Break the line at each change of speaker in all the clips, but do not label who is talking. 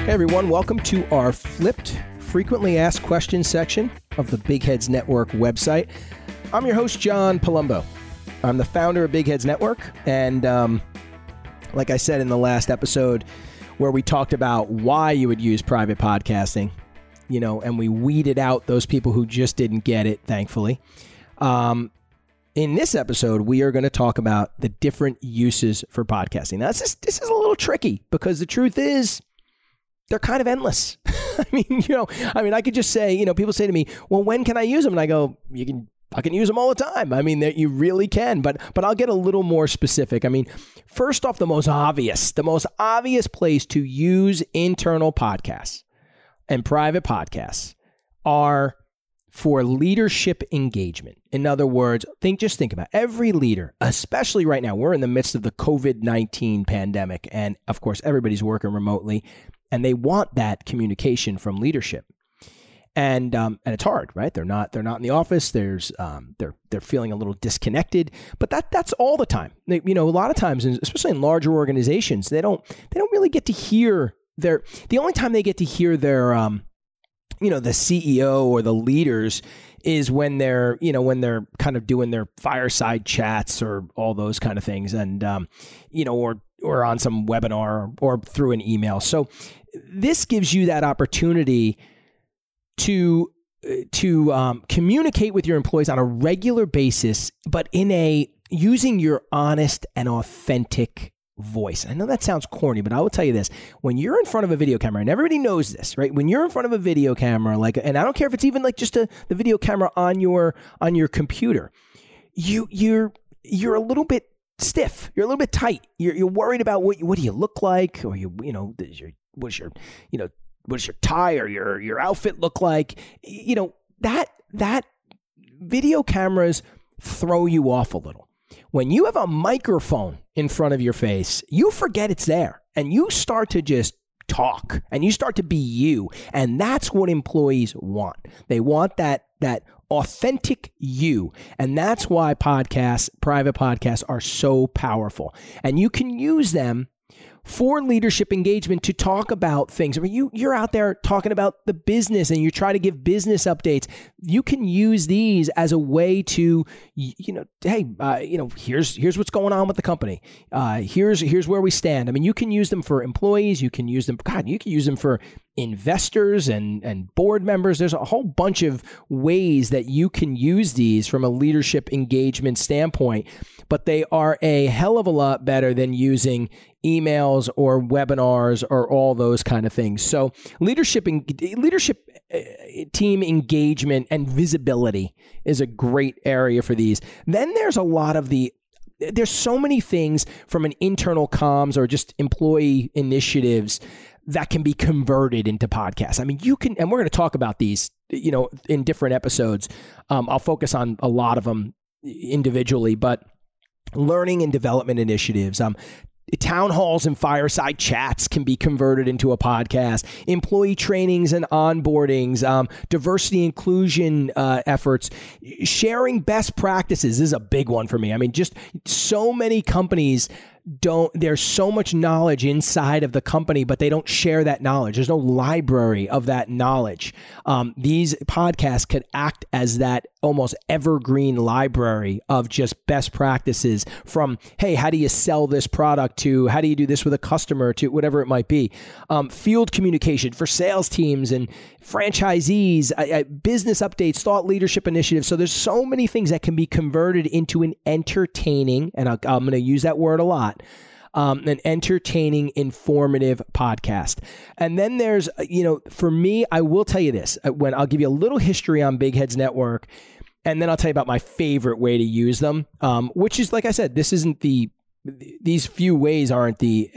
Hey everyone, welcome to our flipped frequently asked questions section of the Big Heads Network website. I'm your host, John Palumbo. I'm the founder of Big Heads Network, and um, like I said in the last episode, where we talked about why you would use private podcasting, you know, and we weeded out those people who just didn't get it, thankfully. Um, in this episode, we are going to talk about the different uses for podcasting. Now, this is, this is a little tricky because the truth is, they're kind of endless. I mean, you know, I mean, I could just say, you know, people say to me, "Well, when can I use them?" And I go, "You can I can use them all the time. I mean, that you really can, but but I'll get a little more specific. I mean, first off, the most obvious, the most obvious place to use internal podcasts and private podcasts are for leadership engagement. In other words, think just think about it. every leader, especially right now. We're in the midst of the COVID-19 pandemic and of course everybody's working remotely and they want that communication from leadership. And um, and it's hard, right? They're not they're not in the office. There's um, they're they're feeling a little disconnected. But that that's all the time. They, you know, a lot of times, especially in larger organizations, they don't they don't really get to hear their. The only time they get to hear their um, you know, the CEO or the leaders is when they're you know when they're kind of doing their fireside chats or all those kind of things and um, you know or or on some webinar or through an email so this gives you that opportunity to to um, communicate with your employees on a regular basis, but in a using your honest and authentic voice. I know that sounds corny, but I will tell you this: when you're in front of a video camera, and everybody knows this, right? When you're in front of a video camera, like, and I don't care if it's even like just a, the video camera on your on your computer, you you're you're a little bit stiff. You're a little bit tight. You're, you're worried about what what do you look like, or you you know your what's your you know what's your tie or your your outfit look like? You know that that video cameras throw you off a little. When you have a microphone in front of your face you forget it's there. And you start to just talk. And you start to be you. And that's what employees want. They want that that authentic you and that's why podcasts private podcasts are so powerful and you can use them for leadership engagement to talk about things. I mean, you you're out there talking about the business and you try to give business updates. You can use these as a way to, you know, hey, uh, you know, here's here's what's going on with the company. Uh, here's here's where we stand. I mean, you can use them for employees. You can use them. God, you can use them for investors and and board members. There's a whole bunch of ways that you can use these from a leadership engagement standpoint, but they are a hell of a lot better than using emails or webinars or all those kind of things. So leadership leadership uh, team engagement and visibility is a great area for these. Then there's a lot of the there's so many things from an internal comms or just employee initiatives that can be converted into podcasts. I mean, you can, and we're going to talk about these, you know, in different episodes. Um, I'll focus on a lot of them individually, but learning and development initiatives, um, town halls and fireside chats can be converted into a podcast employee trainings and onboardings um, diversity inclusion uh, efforts sharing best practices is a big one for me i mean just so many companies don't there's so much knowledge inside of the company but they don't share that knowledge. There's no library of that knowledge. Um, these podcasts could act as that almost evergreen library of just best practices from hey how do you sell this product to how do you do this with a customer to whatever it might be. Um, field communication for sales teams and franchisees uh, uh, business updates thought leadership initiatives. So there's so many things that can be converted into an entertaining and i i'm going to use that word a lot um, an entertaining, informative podcast. And then there's, uh, you know, for me, I will tell you this uh, when I'll give you a little history on Big Heads Network, and then I'll tell you about my favorite way to use them, um, which is, like I said, this isn't the, these few ways aren't the,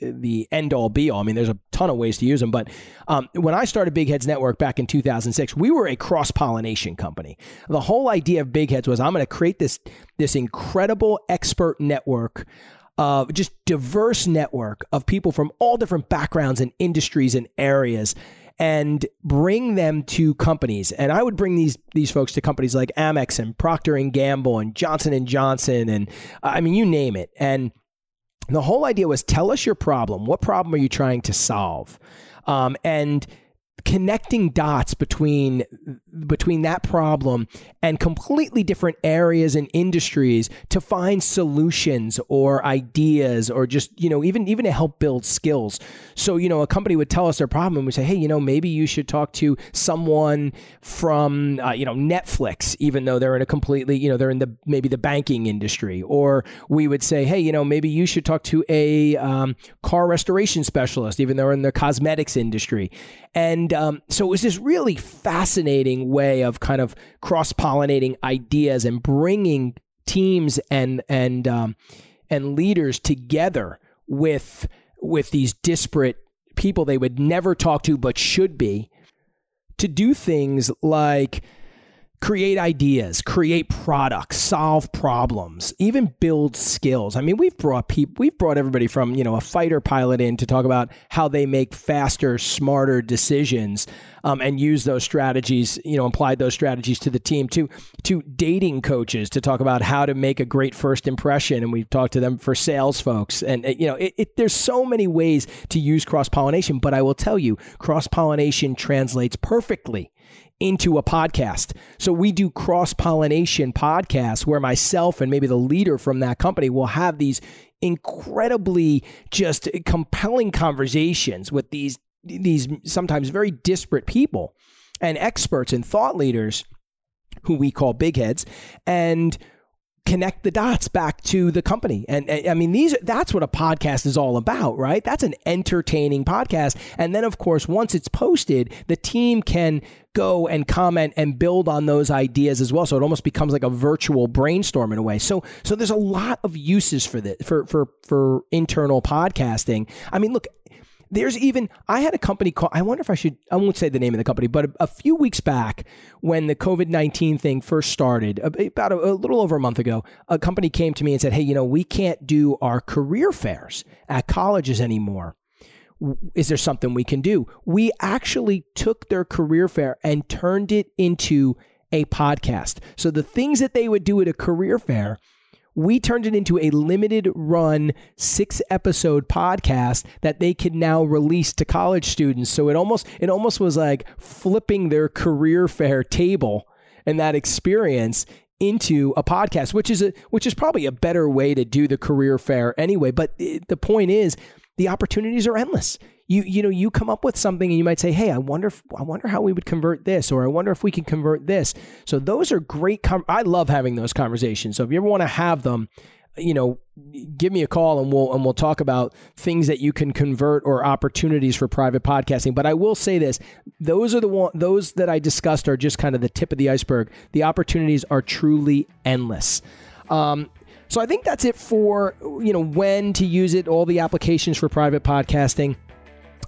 the end all be all. I mean, there's a ton of ways to use them, but um, when I started Big Heads Network back in 2006, we were a cross pollination company. The whole idea of Big Heads was I'm going to create this this incredible expert network just diverse network of people from all different backgrounds and industries and areas and bring them to companies. And i would bring these these folks to companies like amex and procter and gamble and johnson and johnson and i mean you name it. And the whole idea was tell us your problem. What problem are you trying to solve? Um, and connecting dots between between that problem and completely different areas and industries to find solutions or ideas or just you know even even to help build skills. So you know a company would tell us their problem and we say hey you know maybe you should talk to someone from uh, you know Netflix even though they're in a completely you know they're in the maybe the banking industry. Or we would say hey you know maybe you should talk to a um, car restoration specialist even though they're in the cosmetics industry. And um, so it was this really fascinating way of kind of cross pollinating ideas and bringing teams and and um, and leaders together with with these disparate people they would never talk to but should be to do things like create ideas, create products, solve problems, even build skills. I mean, we've brought people, we've brought everybody from, you know, a fighter pilot in to talk about how they make faster, smarter decisions um, and use those strategies, you know, applied those strategies to the team to, to dating coaches to talk about how to make a great first impression. And we've talked to them for sales folks. And, you know, it, it, there's so many ways to use cross pollination, but I will tell you, cross pollination translates perfectly into a podcast. So we do cross pollination podcasts where myself and maybe the leader from that company will have these incredibly just compelling conversations with these these sometimes very disparate people and experts and thought leaders who we call big heads and connect the dots back to the company. And, and, I mean, these that's what a podcast is all about, right? That's an entertaining podcast. And then, of course, once it's posted, the team can go and comment and build on those ideas as well. So it almost becomes like a virtual brainstorm in a way. So so there's a lot of uses for this for for for internal podcasting. I mean, look, there's even I had a company called I wonder if I should I won't say the name of the company, but a, a few weeks back when the COVID nineteen thing first started, about a, a, little over a month ago, a company came to me and said, "Hey, you know, we can't do our career fairs at colleges anymore." Is there something we can do? We actually took their career fair and turned it into a podcast. So the things that they would do at a career fair, we turned it into a limited run six episode podcast that they could now release to college students. So it almost it almost was like flipping their career fair table and that experience into a podcast which is a which is probably a better way to do the career fair anyway. But the point is the opportunities are endless you you know you come up with something and you might say hey i wonder if, i wonder how we would convert this or i wonder if we can convert this. So those are great i love having those conversations. So if you ever want to have them you know give me a call and we'll and we'll talk about things that you can convert or opportunities for private podcasting. But i will say this those are the one those that i discussed are just kind of the tip of the iceberg. The opportunities are truly endless. Um, so I think that's it for you know when to use it, all the applications for private podcasting.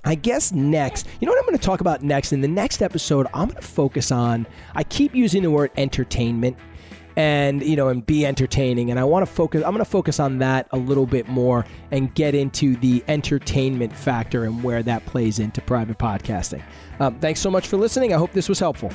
I guess next, you know what I'm going to talk about next? In the next episode, I'm going to focus on, I keep using the word entertainment and, you know, and be entertaining. And I want to focus, I'm going to focus on that a little bit more and get into the entertainment factor and where that plays into private podcasting. Um, thanks so much for listening. I hope this was helpful.